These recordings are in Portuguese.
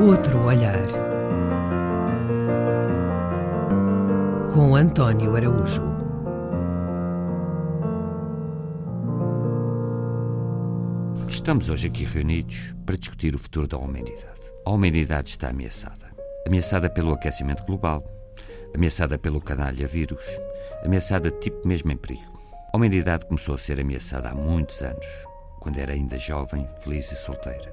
Outro olhar. Com António Araújo. Estamos hoje aqui reunidos para discutir o futuro da humanidade. A humanidade está ameaçada. Ameaçada pelo aquecimento global, ameaçada pelo canalha vírus, ameaçada tipo mesmo em perigo. A humanidade começou a ser ameaçada há muitos anos, quando era ainda jovem, feliz e solteira.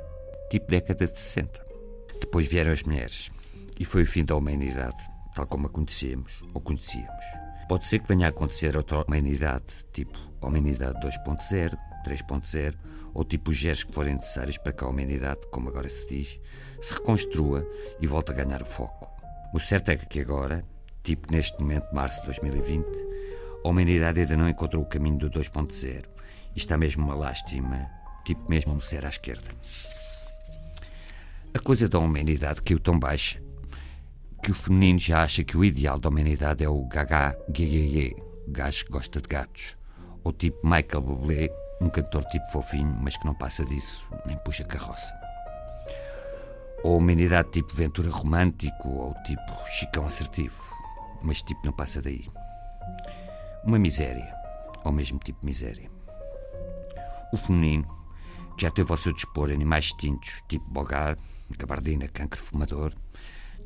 Tipo década de 60. Depois vieram as mulheres e foi o fim da humanidade, tal como a conhecíamos ou conhecíamos. Pode ser que venha a acontecer outra humanidade, tipo humanidade 2.0, 3.0, ou tipo os geres que forem necessários para que a humanidade, como agora se diz, se reconstrua e volte a ganhar o foco. O certo é que agora, tipo neste momento, março de 2020, a humanidade ainda não encontrou o caminho do 2.0 e está mesmo uma lástima, tipo mesmo um ser à esquerda. A coisa da humanidade caiu tão baixa que o feminino já acha que o ideal da humanidade é o gaga gegege, gajo que gosta de gatos, ou tipo Michael Bublé, um cantor tipo fofinho, mas que não passa disso, nem puxa carroça. Ou humanidade tipo Ventura romântico, ou tipo Chicão assertivo, mas tipo não passa daí. Uma miséria, ou mesmo tipo miséria. O feminino, já teve ao seu dispor animais extintos, tipo Bogar, gabardina, cancro fumador,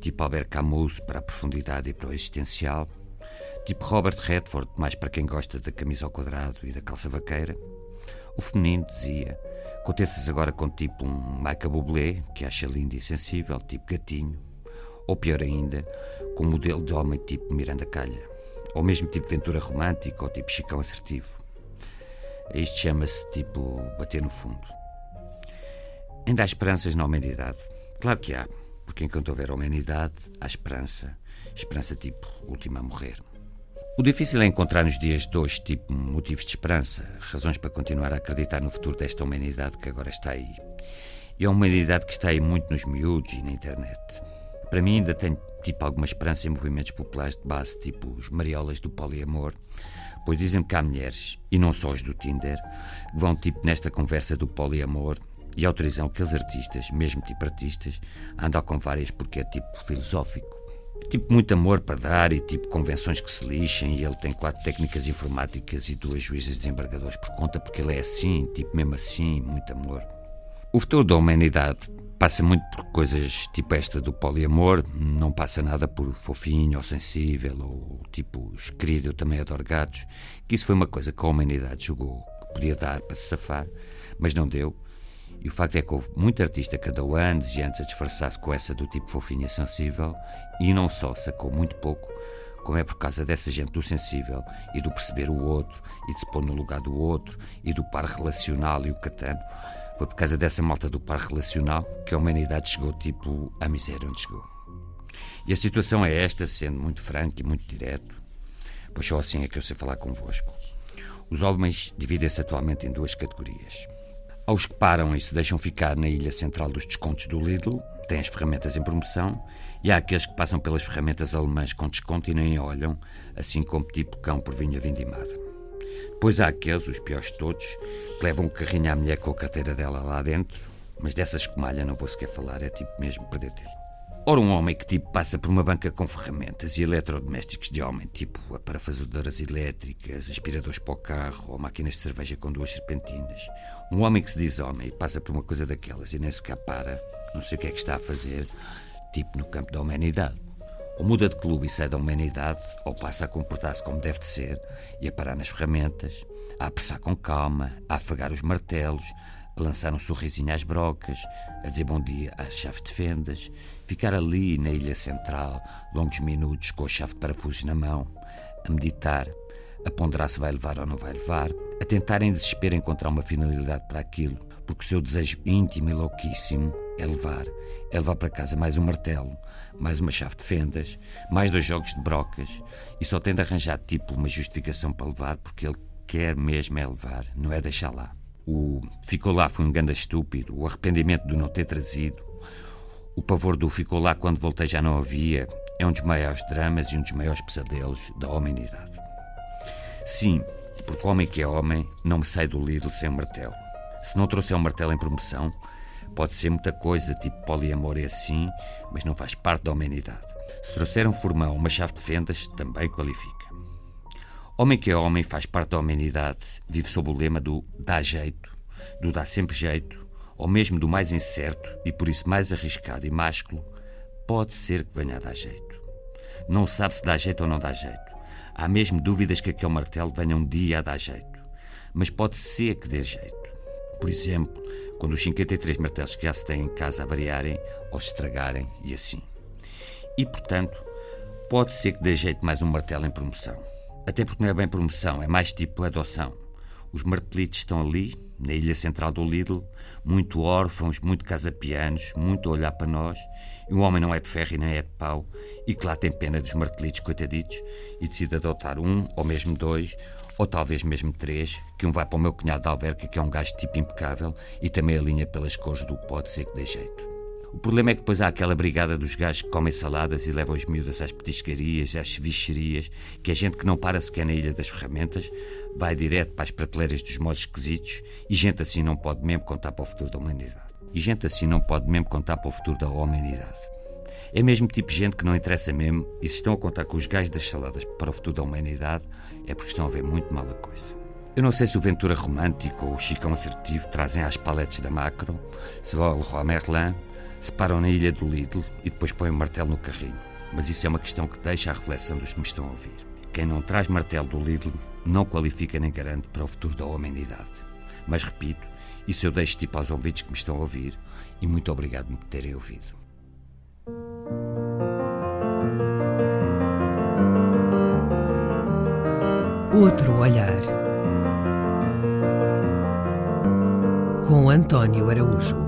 tipo Albert Camus para a profundidade e para o existencial, tipo Robert Redford, mais para quem gosta da camisa ao quadrado e da calça vaqueira. O feminino dizia, contentas agora com tipo um Michael Bublé, que acha lindo e sensível, tipo gatinho, ou pior ainda, com um modelo de homem tipo Miranda Calha, ou mesmo tipo Ventura Romântico, ou tipo Chicão Assertivo. Isto chama-se tipo bater no fundo. Ainda há esperanças na humanidade. Claro que há, porque enquanto houver humanidade, há esperança. Esperança tipo última a morrer. O difícil é encontrar nos dias de hoje, tipo, motivos de esperança, razões para continuar a acreditar no futuro desta humanidade que agora está aí. E a humanidade que está aí muito nos miúdos e na internet. Para mim, ainda tenho, tipo, alguma esperança em movimentos populares de base, tipo os mariolas do poliamor, pois dizem-me que há mulheres, e não só os do Tinder, que vão, tipo, nesta conversa do poliamor e autorizam que os artistas, mesmo tipo artistas, andam com várias porque é tipo filosófico. Tipo muito amor para dar e tipo convenções que se lixem e ele tem quatro técnicas informáticas e duas juízes desembargadores por conta porque ele é assim, tipo mesmo assim, muito amor. O futuro da humanidade passa muito por coisas tipo esta do poliamor, não passa nada por fofinho ou sensível ou tipo querido, eu também adoro gatos, que isso foi uma coisa que a humanidade jogou, que podia dar para se safar, mas não deu e o facto é que houve muito artista que andou anos e anos a disfarçar-se com essa do tipo fofinha sensível e não só sacou muito pouco, como é por causa dessa gente do sensível e do perceber o outro e de se pôr no lugar do outro e do par relacional e o catano. Foi por causa dessa malta do par relacional que a humanidade chegou tipo à miséria onde chegou. E a situação é esta, sendo muito franco e muito direto, pois só assim é que eu sei falar convosco. Os homens dividem-se atualmente em duas categorias aos que param e se deixam ficar na ilha central dos descontos do Lidl, têm as ferramentas em promoção, e há aqueles que passam pelas ferramentas alemãs com desconto e nem olham, assim como tipo cão por vinha vindimada. Depois há aqueles, os piores de todos, que levam o carrinho à mulher com a carteira dela lá dentro, mas dessas escumalha não vou sequer falar, é tipo mesmo perder tempo. Ora, um homem que tipo passa por uma banca com ferramentas e eletrodomésticos de homem, tipo aparafasadoras elétricas, aspiradores para o carro ou máquinas de cerveja com duas serpentinas. Um homem que se diz homem e passa por uma coisa daquelas e nem sequer para, não sei o que é que está a fazer, tipo no campo da humanidade. Ou muda de clube e sai da humanidade, ou passa a comportar-se como deve de ser e a parar nas ferramentas, a apressar com calma, a afagar os martelos, a lançar um sorrisinho às brocas, a dizer bom dia às chaves de fendas, ficar ali na ilha central, longos minutos com a chave de parafusos na mão, a meditar, a ponderar se vai levar ou não vai levar, a tentar em desespero encontrar uma finalidade para aquilo, porque o seu desejo íntimo e louquíssimo é levar, é levar para casa mais um martelo, mais uma chave de fendas, mais dois jogos de brocas, e só tem de arranjar tipo uma justificação para levar, porque ele quer mesmo é levar, não é deixar lá. O ficou lá foi um ganda estúpido, o arrependimento de não ter trazido, o pavor do ficou lá quando voltei já não havia, é um dos maiores dramas e um dos maiores pesadelos da humanidade. Sim, porque homem que é homem não me sai do Lidl sem um martelo. Se não trouxer um martelo em promoção, Pode ser muita coisa, tipo poliamor e assim, mas não faz parte da humanidade. Se trouxer um formão, uma chave de fendas, também qualifica. Homem que é homem, faz parte da humanidade, vive sob o lema do dá jeito, do dá sempre jeito, ou mesmo do mais incerto e por isso mais arriscado e másculo, pode ser que venha a dar jeito. Não sabe se dá jeito ou não dá jeito. Há mesmo dúvidas que aquele martelo venha um dia a dar jeito. Mas pode ser que dê jeito. Por exemplo, quando os 53 martelos que já se têm em casa avariarem ou se estragarem e assim. E, portanto, pode ser que dê jeito mais um martelo em promoção. Até porque não é bem promoção, é mais tipo adoção. Os martelitos estão ali, na ilha central do Lidl, muito órfãos, muito casapianos, muito a olhar para nós, e o homem não é de ferro e nem é de pau, e que lá tem pena dos martelitos coitaditos, e decide adotar um, ou mesmo dois, ou talvez mesmo três, que um vai para o meu cunhado de Alverca, que é um gajo tipo impecável, e também alinha pelas cores do pode ser que dê jeito. O problema é que depois há aquela brigada dos gajos que comem saladas e levam os miúdas às petiscarias, às cevicherias, que é gente que não para sequer na Ilha das Ferramentas, vai direto para as prateleiras dos modos esquisitos e gente assim não pode mesmo contar para o futuro da humanidade. E gente assim não pode mesmo contar para o futuro da humanidade. É mesmo tipo gente que não interessa mesmo e se estão a contar com os gajos das saladas para o futuro da humanidade é porque estão a ver muito mal a coisa. Eu não sei se o Ventura Romântico ou o Chicão Assertivo trazem às paletes da Macro, se vai ao Leroy Merlin, se param na ilha do Lidl e depois põem o martelo no carrinho. Mas isso é uma questão que deixa a reflexão dos que me estão a ouvir. Quem não traz martelo do Lidl não qualifica nem garante para o futuro da humanidade. Mas repito, isso eu deixo tipo aos ouvidos que me estão a ouvir e muito obrigado por terem ouvido. Outro olhar. Com António Araújo.